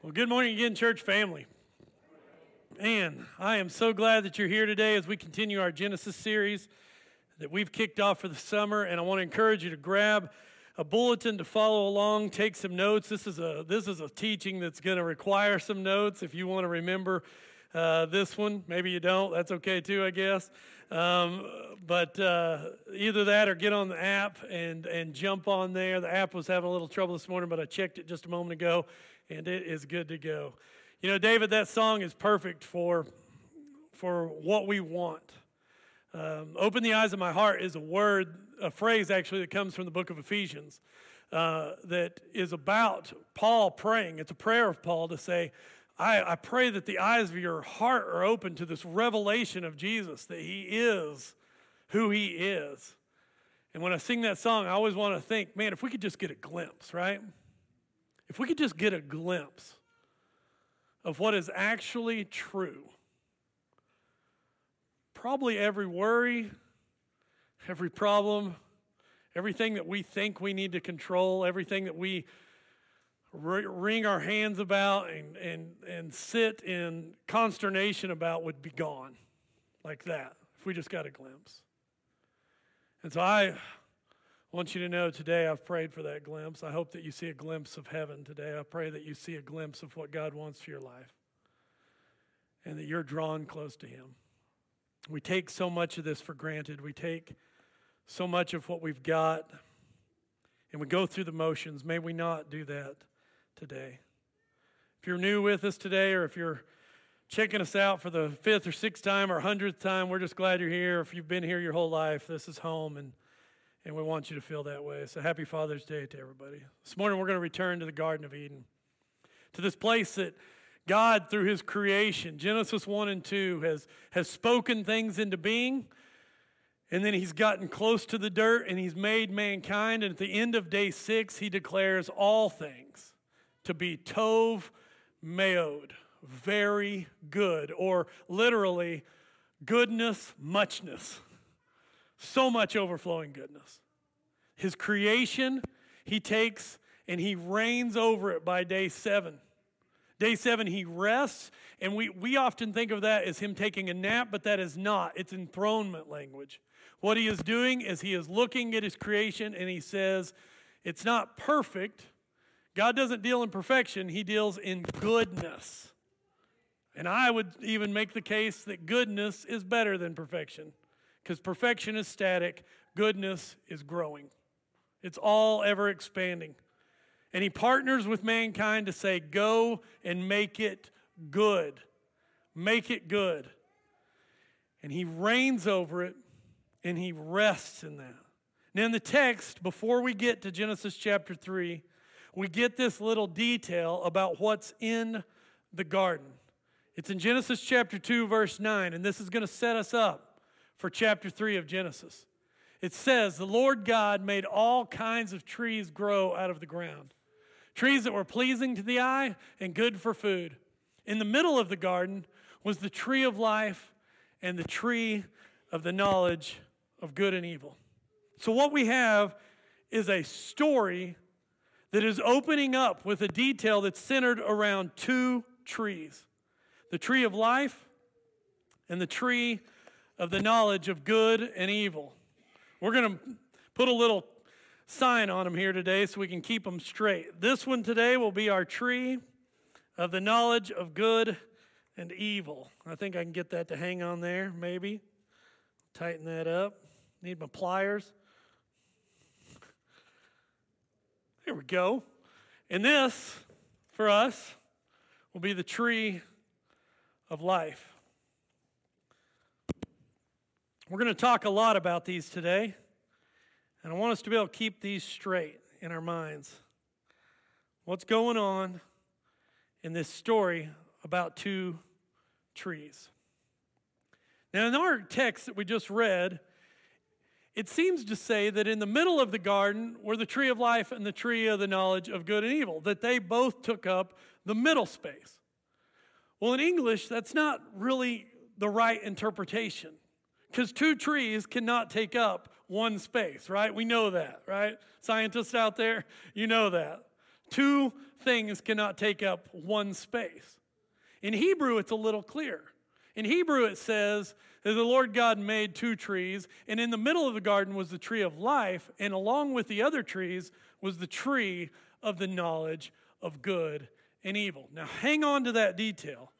Well, good morning again, church family. Man, I am so glad that you're here today as we continue our Genesis series that we've kicked off for the summer. And I want to encourage you to grab a bulletin to follow along, take some notes. This is a this is a teaching that's going to require some notes if you want to remember uh, this one. Maybe you don't. That's okay too, I guess. Um, but uh, either that or get on the app and and jump on there. The app was having a little trouble this morning, but I checked it just a moment ago and it is good to go. You know, David, that song is perfect for, for what we want. Um, Open the eyes of my heart is a word, a phrase actually that comes from the book of Ephesians uh, that is about Paul praying. It's a prayer of Paul to say, I, I pray that the eyes of your heart are open to this revelation of Jesus, that he is who he is. And when I sing that song, I always want to think, man, if we could just get a glimpse, right? If we could just get a glimpse of what is actually true, probably every worry, every problem, everything that we think we need to control, everything that we wring our hands about and, and, and sit in consternation about would be gone like that if we just got a glimpse. And so I I want you to know today I've prayed for that glimpse. I hope that you see a glimpse of heaven today. I pray that you see a glimpse of what God wants for your life and that you're drawn close to Him. We take so much of this for granted. We take so much of what we've got and we go through the motions. May we not do that today. If you're new with us today or if you're checking us out for the fifth or sixth time or hundredth time, we're just glad you're here. If you've been here your whole life, this is home and and we want you to feel that way. So happy Father's Day to everybody. This morning we're going to return to the Garden of Eden, to this place that God, through his creation, Genesis 1 and 2, has, has spoken things into being. And then he's gotten close to the dirt and he's made mankind. And at the end of day six, he declares all things to be Tov Meod, very good, or literally, goodness, muchness. So much overflowing goodness. His creation, he takes and he reigns over it by day seven. Day seven, he rests, and we, we often think of that as him taking a nap, but that is not. It's enthronement language. What he is doing is he is looking at his creation and he says, It's not perfect. God doesn't deal in perfection, he deals in goodness. And I would even make the case that goodness is better than perfection because perfection is static, goodness is growing. It's all ever expanding. And he partners with mankind to say, Go and make it good. Make it good. And he reigns over it and he rests in that. Now, in the text, before we get to Genesis chapter 3, we get this little detail about what's in the garden. It's in Genesis chapter 2, verse 9, and this is going to set us up for chapter 3 of Genesis. It says, The Lord God made all kinds of trees grow out of the ground, trees that were pleasing to the eye and good for food. In the middle of the garden was the tree of life and the tree of the knowledge of good and evil. So, what we have is a story that is opening up with a detail that's centered around two trees the tree of life and the tree of the knowledge of good and evil. We're going to put a little sign on them here today so we can keep them straight. This one today will be our tree of the knowledge of good and evil. I think I can get that to hang on there, maybe. Tighten that up. Need my pliers. There we go. And this, for us, will be the tree of life. We're going to talk a lot about these today, and I want us to be able to keep these straight in our minds. What's going on in this story about two trees? Now, in our text that we just read, it seems to say that in the middle of the garden were the tree of life and the tree of the knowledge of good and evil, that they both took up the middle space. Well, in English, that's not really the right interpretation. Because two trees cannot take up one space, right? We know that, right? Scientists out there, you know that. Two things cannot take up one space. In Hebrew, it's a little clearer. In Hebrew, it says that the Lord God made two trees, and in the middle of the garden was the tree of life, and along with the other trees was the tree of the knowledge of good and evil. Now, hang on to that detail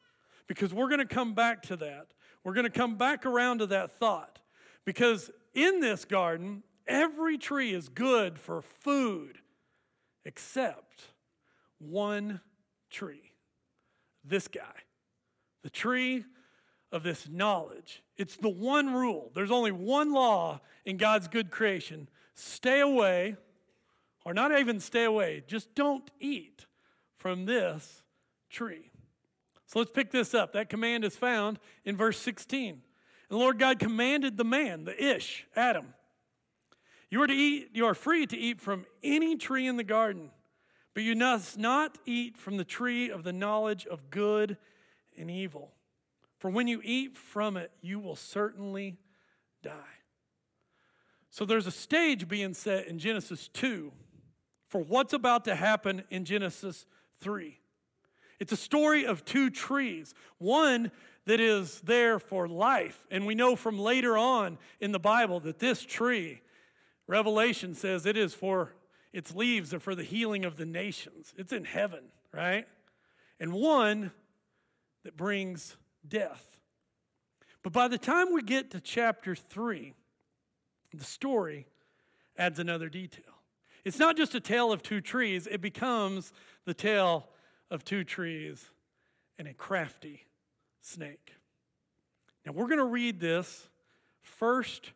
because we're going to come back to that. We're going to come back around to that thought because in this garden, every tree is good for food except one tree. This guy, the tree of this knowledge. It's the one rule. There's only one law in God's good creation stay away, or not even stay away, just don't eat from this tree. So let's pick this up. That command is found in verse 16. And the Lord God commanded the man, the Ish, Adam, you are to eat, you are free to eat from any tree in the garden, but you must not eat from the tree of the knowledge of good and evil. For when you eat from it, you will certainly die. So there's a stage being set in Genesis 2 for what's about to happen in Genesis 3. It's a story of two trees. One that is there for life. And we know from later on in the Bible that this tree, Revelation says it is for, its leaves are for the healing of the nations. It's in heaven, right? And one that brings death. But by the time we get to chapter 3, the story adds another detail. It's not just a tale of two trees, it becomes the tale of two trees and a crafty snake. Now, we're going to read this first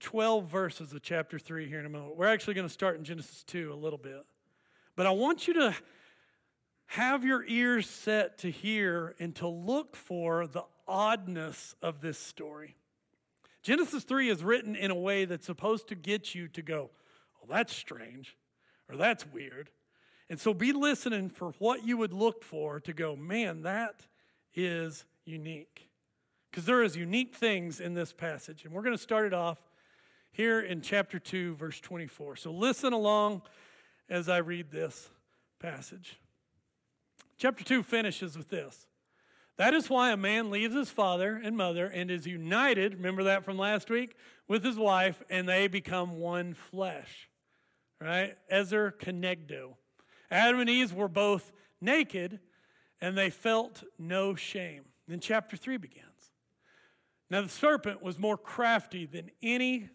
12 verses of chapter 3 here in a moment. We're actually going to start in Genesis 2 a little bit. But I want you to have your ears set to hear and to look for the oddness of this story. Genesis 3 is written in a way that's supposed to get you to go, oh, that's strange, or that's weird. And so be listening for what you would look for to go, man, that is unique. Because there is unique things in this passage. And we're going to start it off here in chapter 2, verse 24. So listen along as I read this passage. Chapter 2 finishes with this. That is why a man leaves his father and mother and is united, remember that from last week, with his wife, and they become one flesh. Right? Ezer Kenegdo. Adam and Eve were both naked and they felt no shame. Then chapter 3 begins. Now the serpent was more crafty than any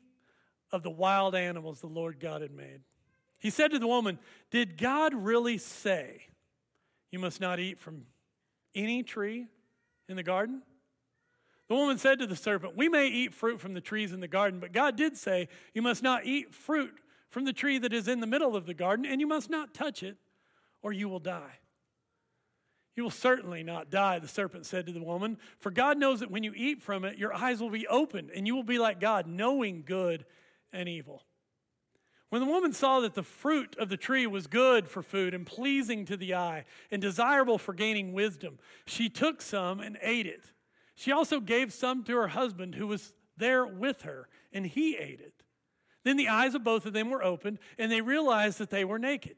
of the wild animals the Lord God had made. He said to the woman, Did God really say you must not eat from any tree in the garden? The woman said to the serpent, We may eat fruit from the trees in the garden, but God did say, You must not eat fruit from the tree that is in the middle of the garden, and you must not touch it, or you will die. You will certainly not die, the serpent said to the woman, for God knows that when you eat from it, your eyes will be opened, and you will be like God, knowing good and evil. When the woman saw that the fruit of the tree was good for food and pleasing to the eye and desirable for gaining wisdom, she took some and ate it. She also gave some to her husband who was there with her, and he ate it. Then the eyes of both of them were opened, and they realized that they were naked.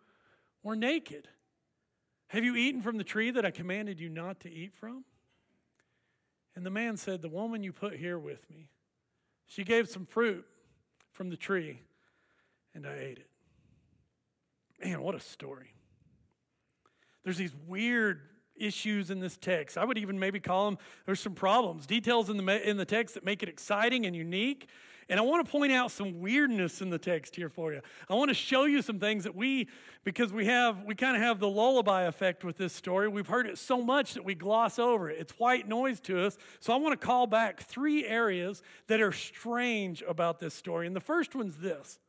were naked? Have you eaten from the tree that I commanded you not to eat from? And the man said, The woman you put here with me, she gave some fruit from the tree, and I ate it. Man, what a story. There's these weird issues in this text. I would even maybe call them there's some problems, details in the in the text that make it exciting and unique, and I want to point out some weirdness in the text here for you. I want to show you some things that we, because we have, we kind of have the lullaby effect with this story. We've heard it so much that we gloss over it. It's white noise to us. So I want to call back three areas that are strange about this story. And the first one's this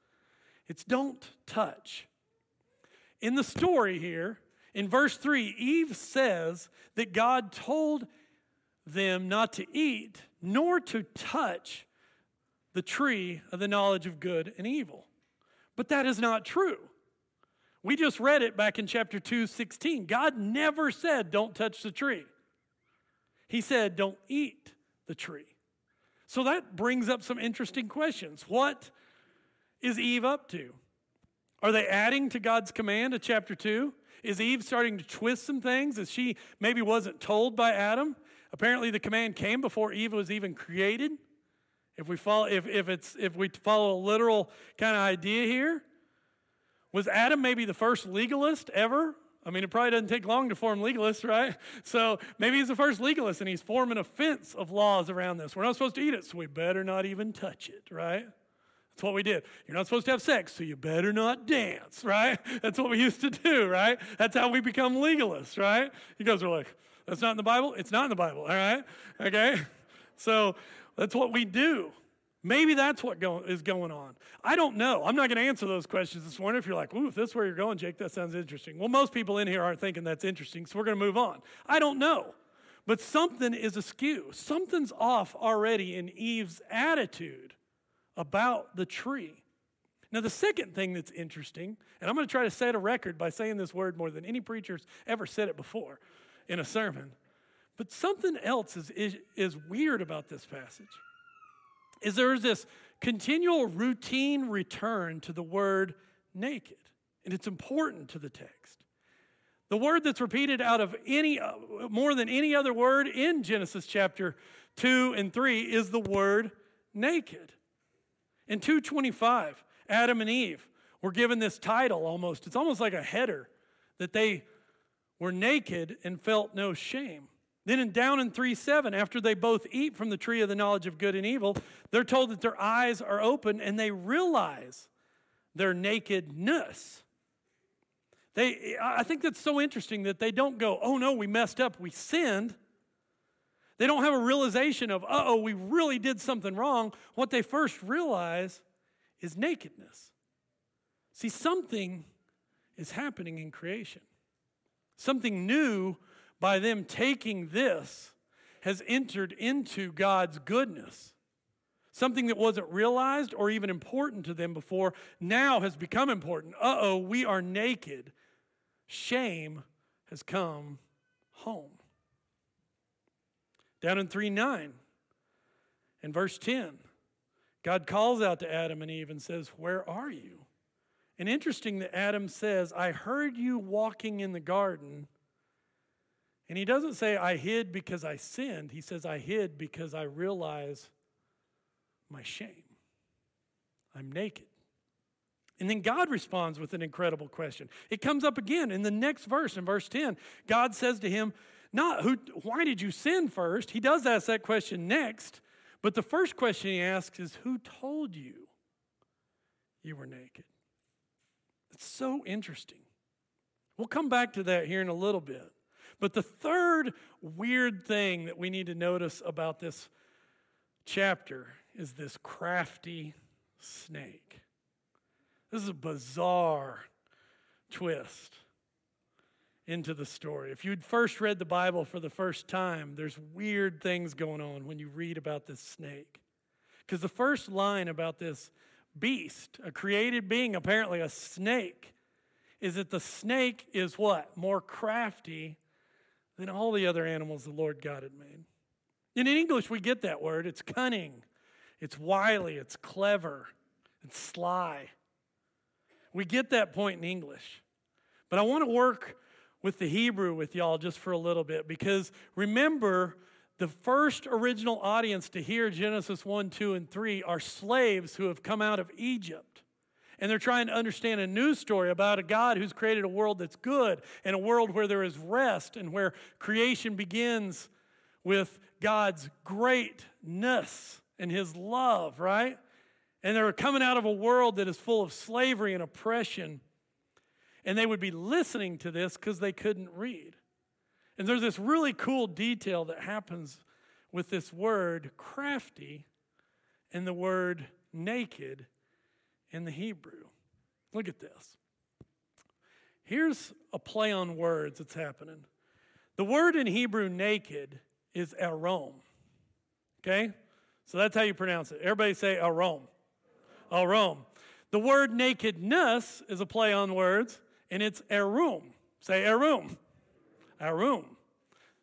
it's don't touch. In the story here, In verse 3, Eve says that God told them not to eat nor to touch the tree of the knowledge of good and evil. But that is not true. We just read it back in chapter 2, 16. God never said, don't touch the tree. He said, don't eat the tree. So that brings up some interesting questions. What is Eve up to? Are they adding to God's command of chapter 2? Is Eve starting to twist some things as she maybe wasn't told by Adam? Apparently, the command came before Eve was even created. If we follow, if, if it's if we follow a literal kind of idea here, was Adam maybe the first legalist ever? I mean, it probably doesn't take long to form legalists, right? So maybe he's the first legalist and he's forming a fence of laws around this. We're not supposed to eat it, so we better not even touch it, right? That's what we did. You're not supposed to have sex, so you better not dance, right? That's what we used to do, right? That's how we become legalists, right? You guys are like, that's not in the Bible? It's not in the Bible, all right? Okay? So that's what we do. Maybe that's what go, is going on. I don't know. I'm not going to answer those questions this morning. If you're like, ooh, if this is where you're going, Jake, that sounds interesting. Well, most people in here aren't thinking that's interesting, so we're going to move on. I don't know. But something is askew. Something's off already in Eve's attitude about the tree. Now, the second thing that's interesting, and I'm going to try to set a record by saying this word more than any preacher's ever said it before in a sermon, but something else is, is, is weird about this passage. Is there's this continual routine return to the word naked, and it's important to the text. The word that's repeated out of any uh, more than any other word in Genesis chapter 2 and 3 is the word naked. In 225, Adam and Eve were given this title almost. It's almost like a header that they were naked and felt no shame. Then in down in 3 7, after they both eat from the tree of the knowledge of good and evil, they're told that their eyes are open and they realize their nakedness. They, I think that's so interesting that they don't go, oh no, we messed up, we sinned. They don't have a realization of, uh oh, we really did something wrong. What they first realize is nakedness. See, something is happening in creation. Something new by them taking this has entered into God's goodness. Something that wasn't realized or even important to them before now has become important. Uh oh, we are naked. Shame has come home. Down in 3 9 and verse 10, God calls out to Adam and Eve and says, Where are you? And interesting that Adam says, I heard you walking in the garden. And he doesn't say, I hid because I sinned. He says, I hid because I realize my shame. I'm naked. And then God responds with an incredible question. It comes up again in the next verse, in verse 10. God says to him, not who, why did you sin first? He does ask that question next, but the first question he asks is, Who told you you were naked? It's so interesting. We'll come back to that here in a little bit. But the third weird thing that we need to notice about this chapter is this crafty snake. This is a bizarre twist into the story. If you'd first read the Bible for the first time, there's weird things going on when you read about this snake. Because the first line about this beast, a created being, apparently a snake, is that the snake is what? More crafty than all the other animals the Lord God had made. In English, we get that word. It's cunning, it's wily, it's clever, it's sly. We get that point in English. But I want to work with the Hebrew with y'all just for a little bit because remember, the first original audience to hear Genesis 1, 2, and 3 are slaves who have come out of Egypt. And they're trying to understand a new story about a God who's created a world that's good and a world where there is rest and where creation begins with God's greatness and his love, right? And they're coming out of a world that is full of slavery and oppression and they would be listening to this because they couldn't read. And there's this really cool detail that happens with this word crafty and the word naked in the Hebrew. Look at this. Here's a play on words that's happening. The word in Hebrew naked is arom. Okay? So that's how you pronounce it. Everybody say arom. Arom. The word nakedness is a play on words, and it's arum. Say arum. Arum.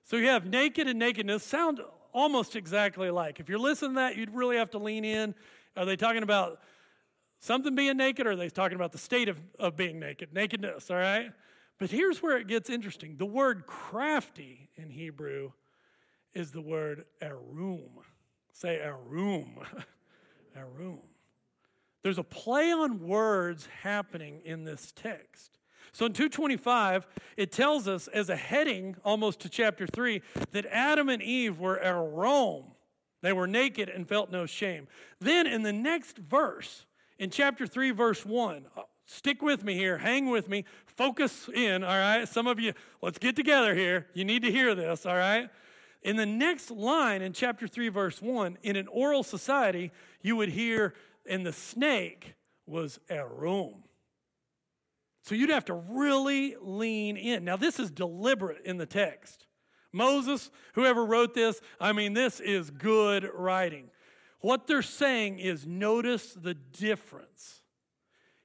So you have naked and nakedness sound almost exactly alike. If you're listening to that, you'd really have to lean in. Are they talking about something being naked, or are they talking about the state of, of being naked? Nakedness, all right? But here's where it gets interesting. The word crafty in Hebrew is the word arum. Say arum. arum. There's a play on words happening in this text. So in 225, it tells us as a heading almost to chapter 3 that Adam and Eve were arum. They were naked and felt no shame. Then in the next verse, in chapter 3, verse 1, uh, stick with me here, hang with me, focus in, all right? Some of you, let's get together here. You need to hear this, all right? In the next line in chapter 3, verse 1, in an oral society, you would hear, and the snake was arum. So you'd have to really lean in. Now, this is deliberate in the text. Moses, whoever wrote this, I mean, this is good writing. What they're saying is notice the difference.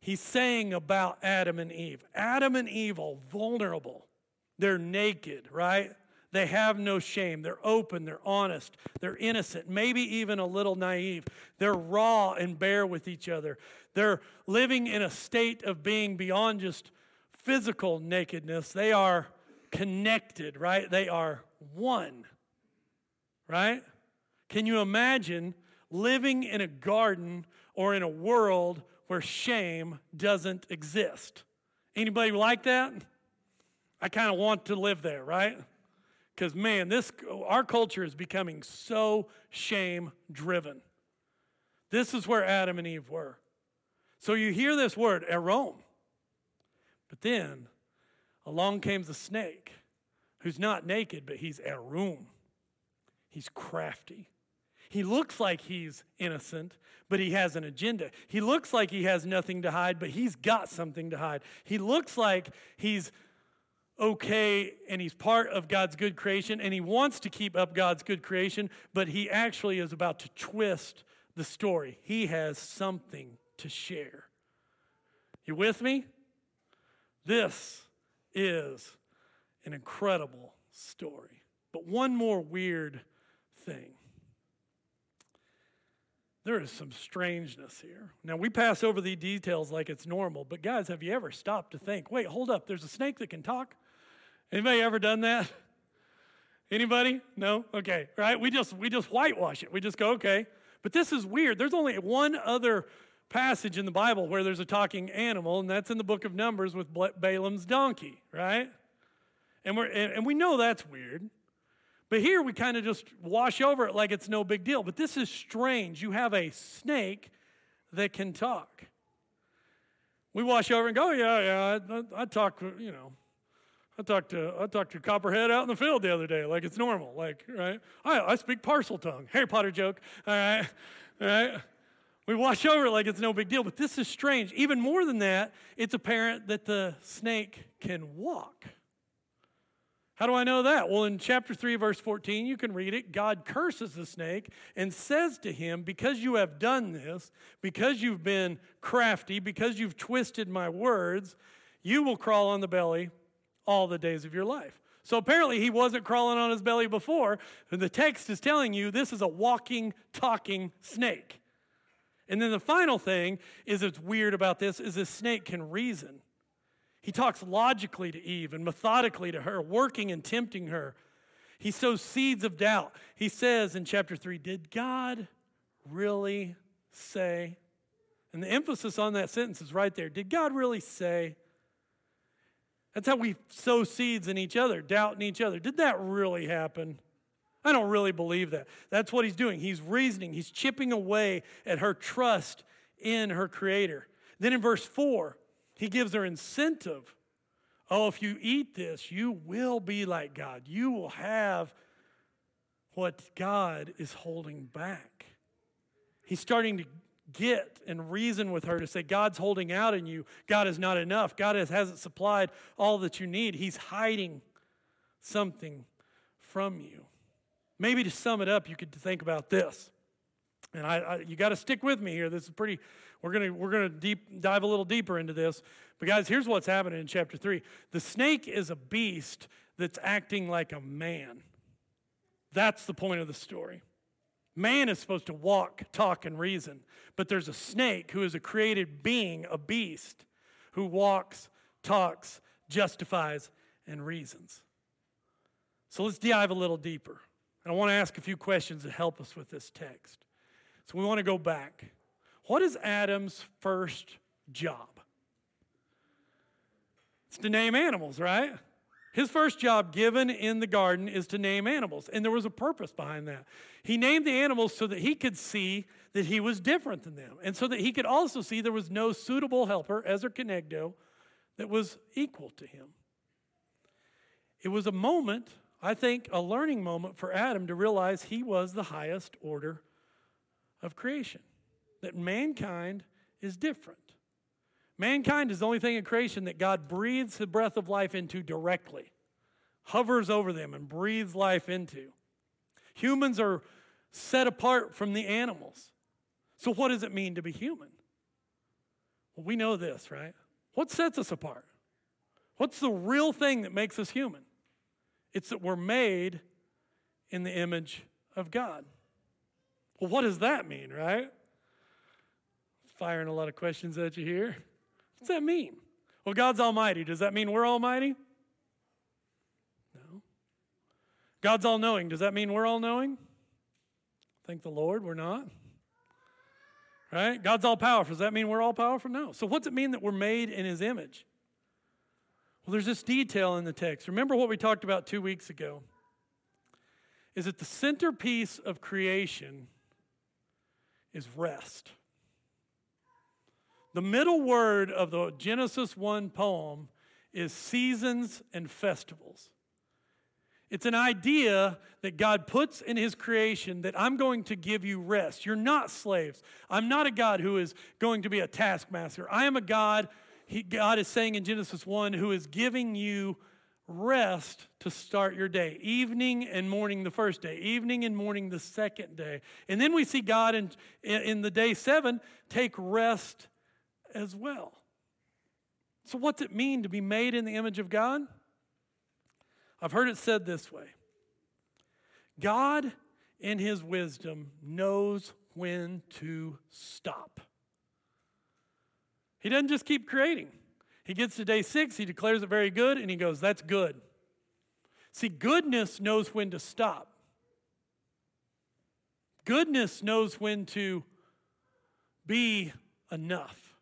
He's saying about Adam and Eve. Adam and Eve are vulnerable. They're naked, right? They have no shame. They're open. They're honest. They're innocent, maybe even a little naive. They're raw and bare with each other. They're living in a state of being beyond just physical nakedness. They are connected, right? They are one, right? Can you imagine living in a garden or in a world where shame doesn't exist? Anybody like that? I kind of want to live there, right? Because, man, this, our culture is becoming so shame driven. This is where Adam and Eve were. So you hear this word, arom. But then along comes the snake, who's not naked, but he's arum. He's crafty. He looks like he's innocent, but he has an agenda. He looks like he has nothing to hide, but he's got something to hide. He looks like he's okay and he's part of God's good creation and he wants to keep up God's good creation, but he actually is about to twist the story. He has something to share. You with me? This is an incredible story. But one more weird thing. There is some strangeness here. Now, we pass over the details like it's normal, but guys, have you ever stopped to think, wait, hold up, there's a snake that can talk? Anybody ever done that? Anybody? No? Okay. Right? We just we just whitewash it. We just go, okay. But this is weird. There's only one other passage in the Bible where there's a talking animal, and that's in the book of Numbers with Balaam's donkey, right? And we're and, and we know that's weird. But here we kind of just wash over it like it's no big deal. But this is strange. You have a snake that can talk. We wash over and go, oh, yeah, yeah, I, I talk, you know, I talked to I talked to Copperhead out in the field the other day, like it's normal, like right. I, I speak Parseltongue. Harry Potter joke. All right, all right. We wash over it like it's no big deal, but this is strange. Even more than that, it's apparent that the snake can walk. How do I know that? Well, in chapter 3, verse 14, you can read it. God curses the snake and says to him, Because you have done this, because you've been crafty, because you've twisted my words, you will crawl on the belly all the days of your life. So apparently he wasn't crawling on his belly before. And the text is telling you this is a walking, talking snake. And then the final thing is it's weird about this is this snake can reason. He talks logically to Eve and methodically to her, working and tempting her. He sows seeds of doubt. He says in chapter 3, Did God really say? And the emphasis on that sentence is right there. Did God really say? That's how we sow seeds in each other, doubt in each other. Did that really happen? I don't really believe that. That's what he's doing. He's reasoning, he's chipping away at her trust in her creator. Then in verse 4, he gives her incentive. Oh, if you eat this, you will be like God. You will have what God is holding back. He's starting to get and reason with her to say, God's holding out in you. God is not enough. God has, hasn't supplied all that you need. He's hiding something from you. Maybe to sum it up, you could think about this. And I, I you got to stick with me here. This is pretty. We're gonna we're gonna deep dive a little deeper into this. But guys, here's what's happening in chapter three. The snake is a beast that's acting like a man. That's the point of the story. Man is supposed to walk, talk, and reason, but there's a snake who is a created being, a beast, who walks, talks, justifies, and reasons. So let's dive a little deeper. And I want to ask a few questions to help us with this text. So we want to go back. What is Adam's first job? It's to name animals, right? His first job given in the garden is to name animals, and there was a purpose behind that. He named the animals so that he could see that he was different than them, and so that he could also see there was no suitable helper, Ezer Kenegdo, that was equal to him. It was a moment, I think, a learning moment for Adam to realize he was the highest order of creation, that mankind is different. Mankind is the only thing in creation that God breathes the breath of life into directly, hovers over them and breathes life into. Humans are set apart from the animals. So, what does it mean to be human? Well, we know this, right? What sets us apart? What's the real thing that makes us human? It's that we're made in the image of God. Well, what does that mean, right? Firing a lot of questions at you here. What's that mean? Well, God's almighty. Does that mean we're almighty? No. God's all knowing. Does that mean we're all knowing? Thank the Lord, we're not. Right? God's all powerful. Does that mean we're all powerful? No. So, what's it mean that we're made in His image? Well, there's this detail in the text. Remember what we talked about two weeks ago? Is that the centerpiece of creation is rest. The middle word of the Genesis 1 poem is seasons and festivals. It's an idea that God puts in His creation that I'm going to give you rest. You're not slaves. I'm not a God who is going to be a taskmaster. I am a God, he, God is saying in Genesis 1, who is giving you rest to start your day. Evening and morning the first day, evening and morning the second day. And then we see God in, in the day seven take rest as well. So, what's it mean to be made in the image of God? I've heard it said this way God, in his wisdom, knows when to stop. He doesn't just keep creating. He gets to day six, he declares it very good, and he goes, That's good. See, goodness knows when to stop. Goodness knows when to be enough.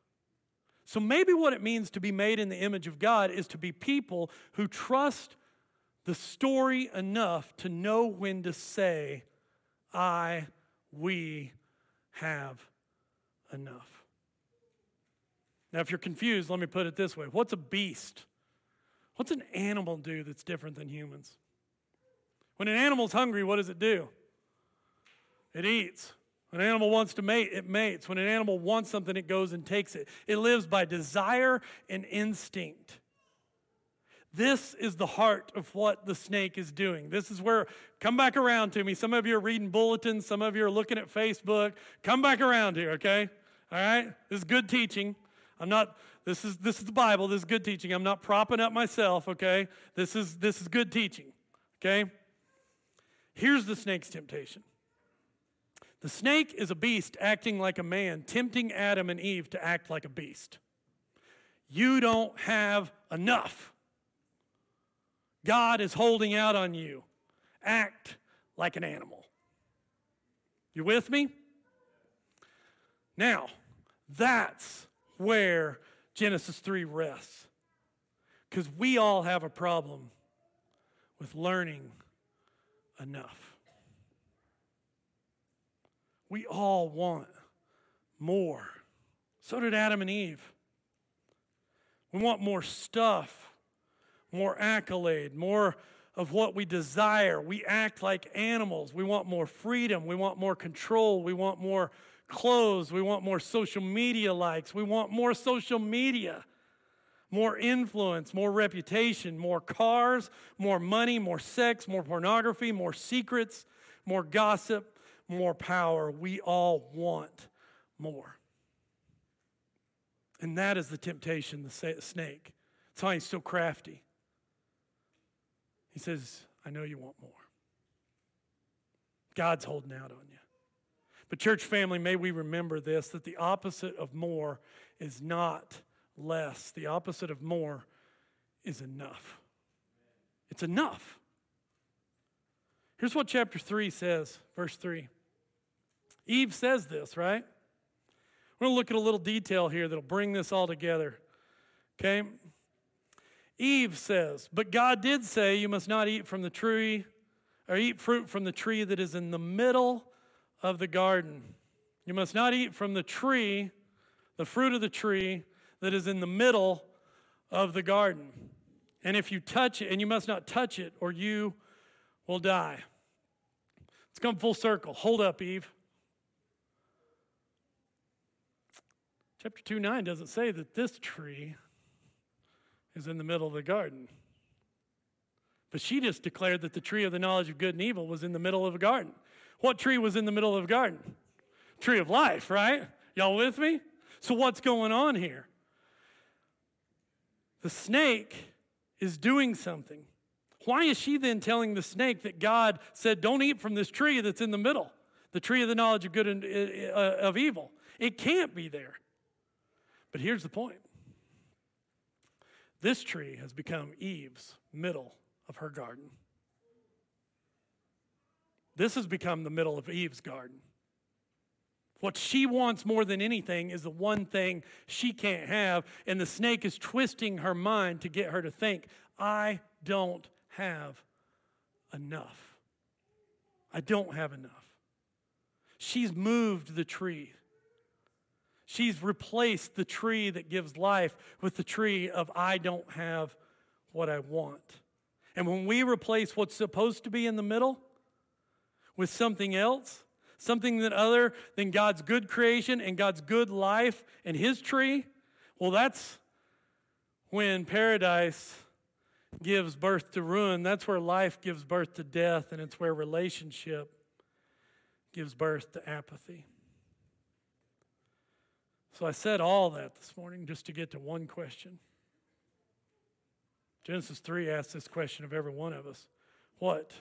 So maybe what it means to be made in the image of God is to be people who trust the story enough to know when to say, I, we have enough. Now, if you're confused, let me put it this way What's a beast? What's an animal do that's different than humans? When an animal's hungry, what does it do? It eats. When an animal wants to mate, it mates. When an animal wants something, it goes and takes it. It lives by desire and instinct. This is the heart of what the snake is doing. This is where, come back around to me. Some of you are reading bulletins, some of you are looking at Facebook. Come back around here, okay? All right? This is good teaching. I'm not, this is this is the Bible, this is good teaching. I'm not propping up myself, okay? This is this is good teaching. Okay? Here's the snake's temptation. The snake is a beast acting like a man, tempting Adam and Eve to act like a beast. You don't have enough. God is holding out on you. Act like an animal. You with me? Now, that's where Genesis 3 rests. Because we all have a problem with learning enough. We all want more. So did Adam and Eve. We want more stuff, more accolade, more of what we desire. We act like animals. We want more freedom. We want more control. We want more clothes. We want more social media likes. We want more social media, more influence, more reputation, more cars, more money, more sex, more pornography, more secrets, more gossip, more power. We all want more. And that is the temptation, the snake. That's why he's so crafty. He says, I know you want more. God's holding out on you. But, church family, may we remember this that the opposite of more is not less. The opposite of more is enough. It's enough. Here's what chapter 3 says, verse 3. Eve says this, right? We're going to look at a little detail here that'll bring this all together. Okay? Eve says, But God did say, You must not eat from the tree, or eat fruit from the tree that is in the middle of the garden. You must not eat from the tree, the fruit of the tree that is in the middle of the garden. And if you touch it, and you must not touch it, or you will die. Let's come full circle. Hold up, Eve. Chapter 2 9 doesn't say that this tree is in the middle of the garden. But she just declared that the tree of the knowledge of good and evil was in the middle of a garden. What tree was in the middle of the garden? Tree of life, right? Y'all with me? So, what's going on here? The snake is doing something. Why is she then telling the snake that God said, Don't eat from this tree that's in the middle, the tree of the knowledge of good and uh, uh of evil? It can't be there. But here's the point this tree has become Eve's middle of her garden. This has become the middle of Eve's garden. What she wants more than anything is the one thing she can't have, and the snake is twisting her mind to get her to think, I don't have enough. I don't have enough. She's moved the tree. She's replaced the tree that gives life with the tree of I don't have what I want. And when we replace what's supposed to be in the middle with something else, something that other than God's good creation and God's good life and his tree, well that's when paradise gives birth to ruin. That's where life gives birth to death and it's where relationship gives birth to apathy. So I said all that this morning just to get to one question. Genesis 3 asks this question of every one of us What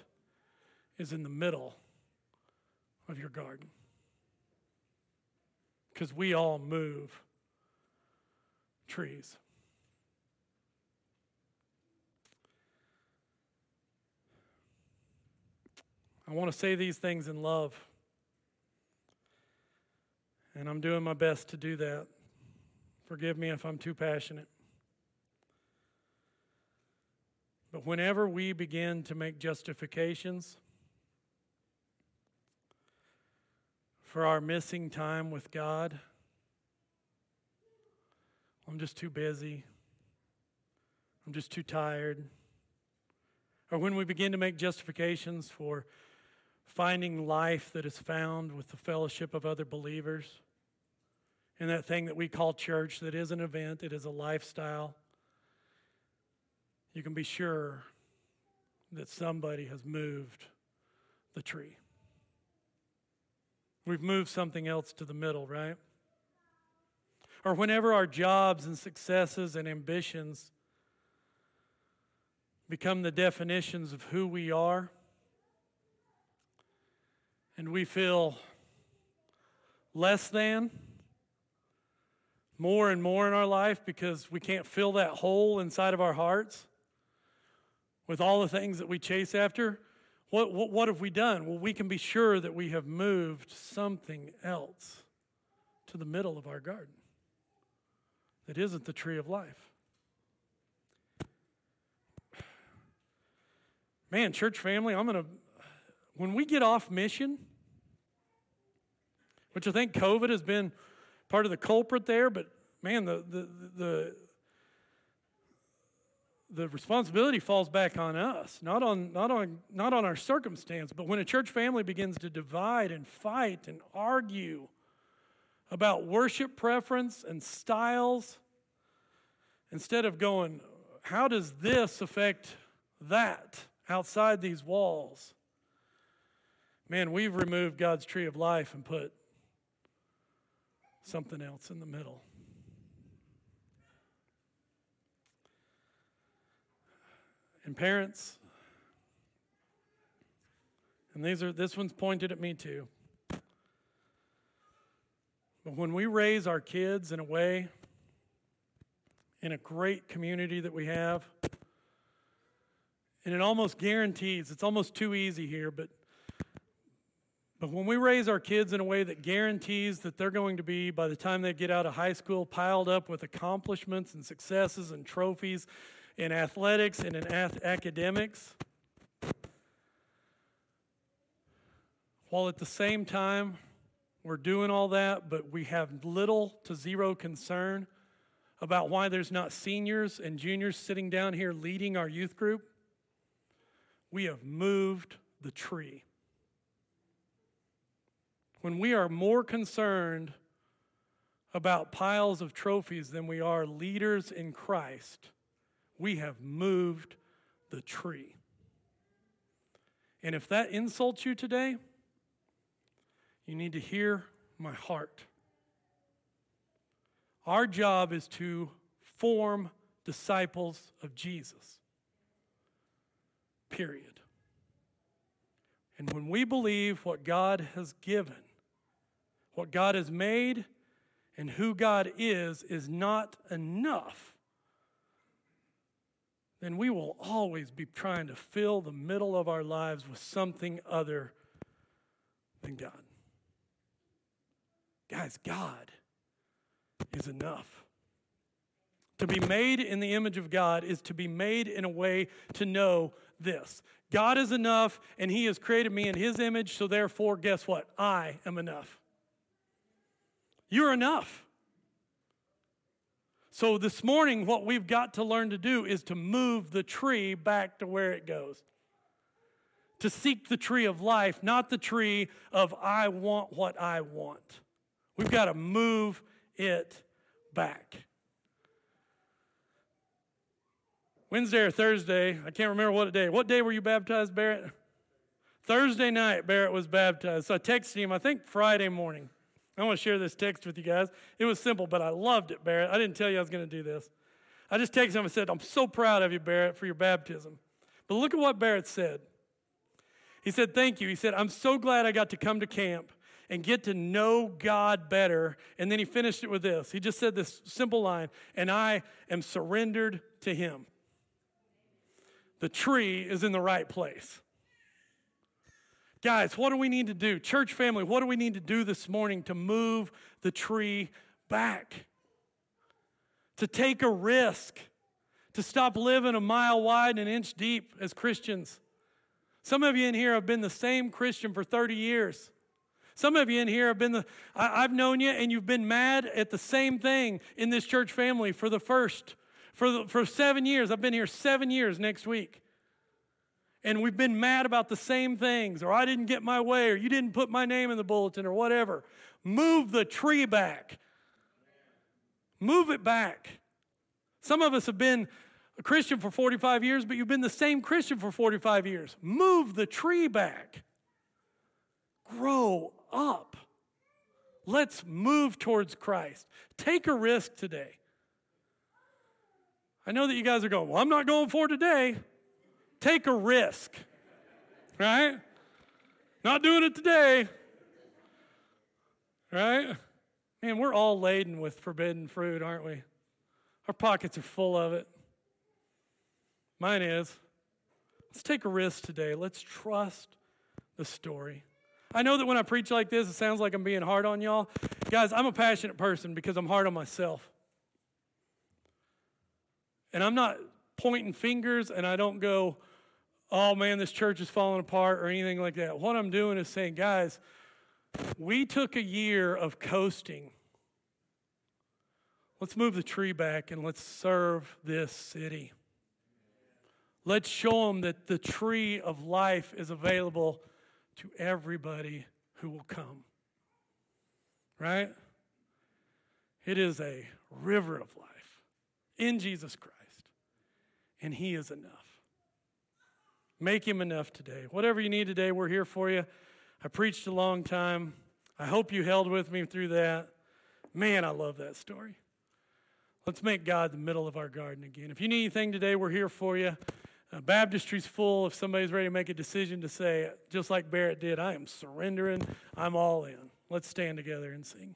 is in the middle of your garden? Because we all move trees. I want to say these things in love. And I'm doing my best to do that. Forgive me if I'm too passionate. But whenever we begin to make justifications for our missing time with God, I'm just too busy. I'm just too tired. Or when we begin to make justifications for finding life that is found with the fellowship of other believers, in that thing that we call church, that is an event, it is a lifestyle you can be sure that somebody has moved the tree. We've moved something else to the middle, right? Or whenever our jobs and successes and ambitions become the definitions of who we are, and we feel less than more and more in our life because we can't fill that hole inside of our hearts with all the things that we chase after, what, what, what have we done? Well, we can be sure that we have moved something else to the middle of our garden that isn't the tree of life. Man, church family, I'm going to, when we get off mission, which I think COVID has been part of the culprit there, but man, the, the, the, the responsibility falls back on us, not on, not, on, not on our circumstance. But when a church family begins to divide and fight and argue about worship preference and styles instead of going, how does this affect that outside these walls? Man, we've removed God's tree of life and put something else in the middle. And parents, and these are this one's pointed at me too. But when we raise our kids in a way, in a great community that we have, and it almost guarantees, it's almost too easy here, but but when we raise our kids in a way that guarantees that they're going to be, by the time they get out of high school, piled up with accomplishments and successes and trophies in athletics and in academics, while at the same time we're doing all that, but we have little to zero concern about why there's not seniors and juniors sitting down here leading our youth group, we have moved the tree. When we are more concerned about piles of trophies than we are leaders in Christ, we have moved the tree. And if that insults you today, you need to hear my heart. Our job is to form disciples of Jesus. Period. And when we believe what God has given, what God has made, and who God is, is not enough, then we will always be trying to fill the middle of our lives with something other than God. Guys, God is enough. To be made in the image of God is to be made in a way to know this God is enough, and He has created me in His image, so therefore, guess what? I am enough. You're enough. So, this morning, what we've got to learn to do is to move the tree back to where it goes. To seek the tree of life, not the tree of I want what I want. We've got to move it back. Wednesday or Thursday, I can't remember what day. What day were you baptized, Barrett? Thursday night, Barrett was baptized. So I texted him, I think Friday morning. I want to share this text with you guys. It was simple, but I loved it, Barrett. I didn't tell you I was going to do this. I just texted him and said, I'm so proud of you, Barrett, for your baptism. But look at what Barrett said. He said, Thank you. He said, I'm so glad I got to come to camp and get to know God better. And then he finished it with this. He just said this simple line, and I am surrendered to him. The tree is in the right place. Guys, what do we need to do? Church family, what do we need to do this morning to move the tree back? To take a risk, to stop living a mile wide and an inch deep as Christians. Some of you in here have been the same Christian for 30 years. Some of you in here have been the, I, have known you and you've been mad at the same thing in this church family for the first, for, the, for seven years. I've been here seven years next week. And we've been mad about the same things, or I didn't get my way, or you didn't put my name in the bulletin, or whatever. Move the tree back. Move it back. Some of us have been a Christian for 45 years, but you've been the same Christian for 45 years. Move the tree back. Grow up. Let's move towards Christ. Take a risk today. I know that you guys are going, well, I'm not going for today. Take a risk, right? Not doing it today, right? Man, we're all laden with forbidden fruit, aren't we? Our pockets are full of it. Mine is. Let's take a risk today. Let's trust the story. I know that when I preach like this, it sounds like I'm being hard on y'all. Guys, I'm a passionate person because I'm hard on myself. And I'm not pointing fingers and I don't go, oh man, this church is falling apart or anything like that. What I'm doing is saying, guys, we took a year of coasting. Let's move the tree back and let's serve this city. Let's show them that the tree of life is available to everybody who will come. Right? It is a river of life in Jesus Christ, and He is enough. Make Him enough today. Whatever you need today, we're here for you. I preached a long time. I hope you held with me through that. Man, I love that story. Let's make God the middle of our garden again. If you need anything today, we're here for you. Uh, baptistry's full. If somebody's ready to make a decision to say, just like Barrett did, I am surrendering, I'm all in. Let's stand together and sing.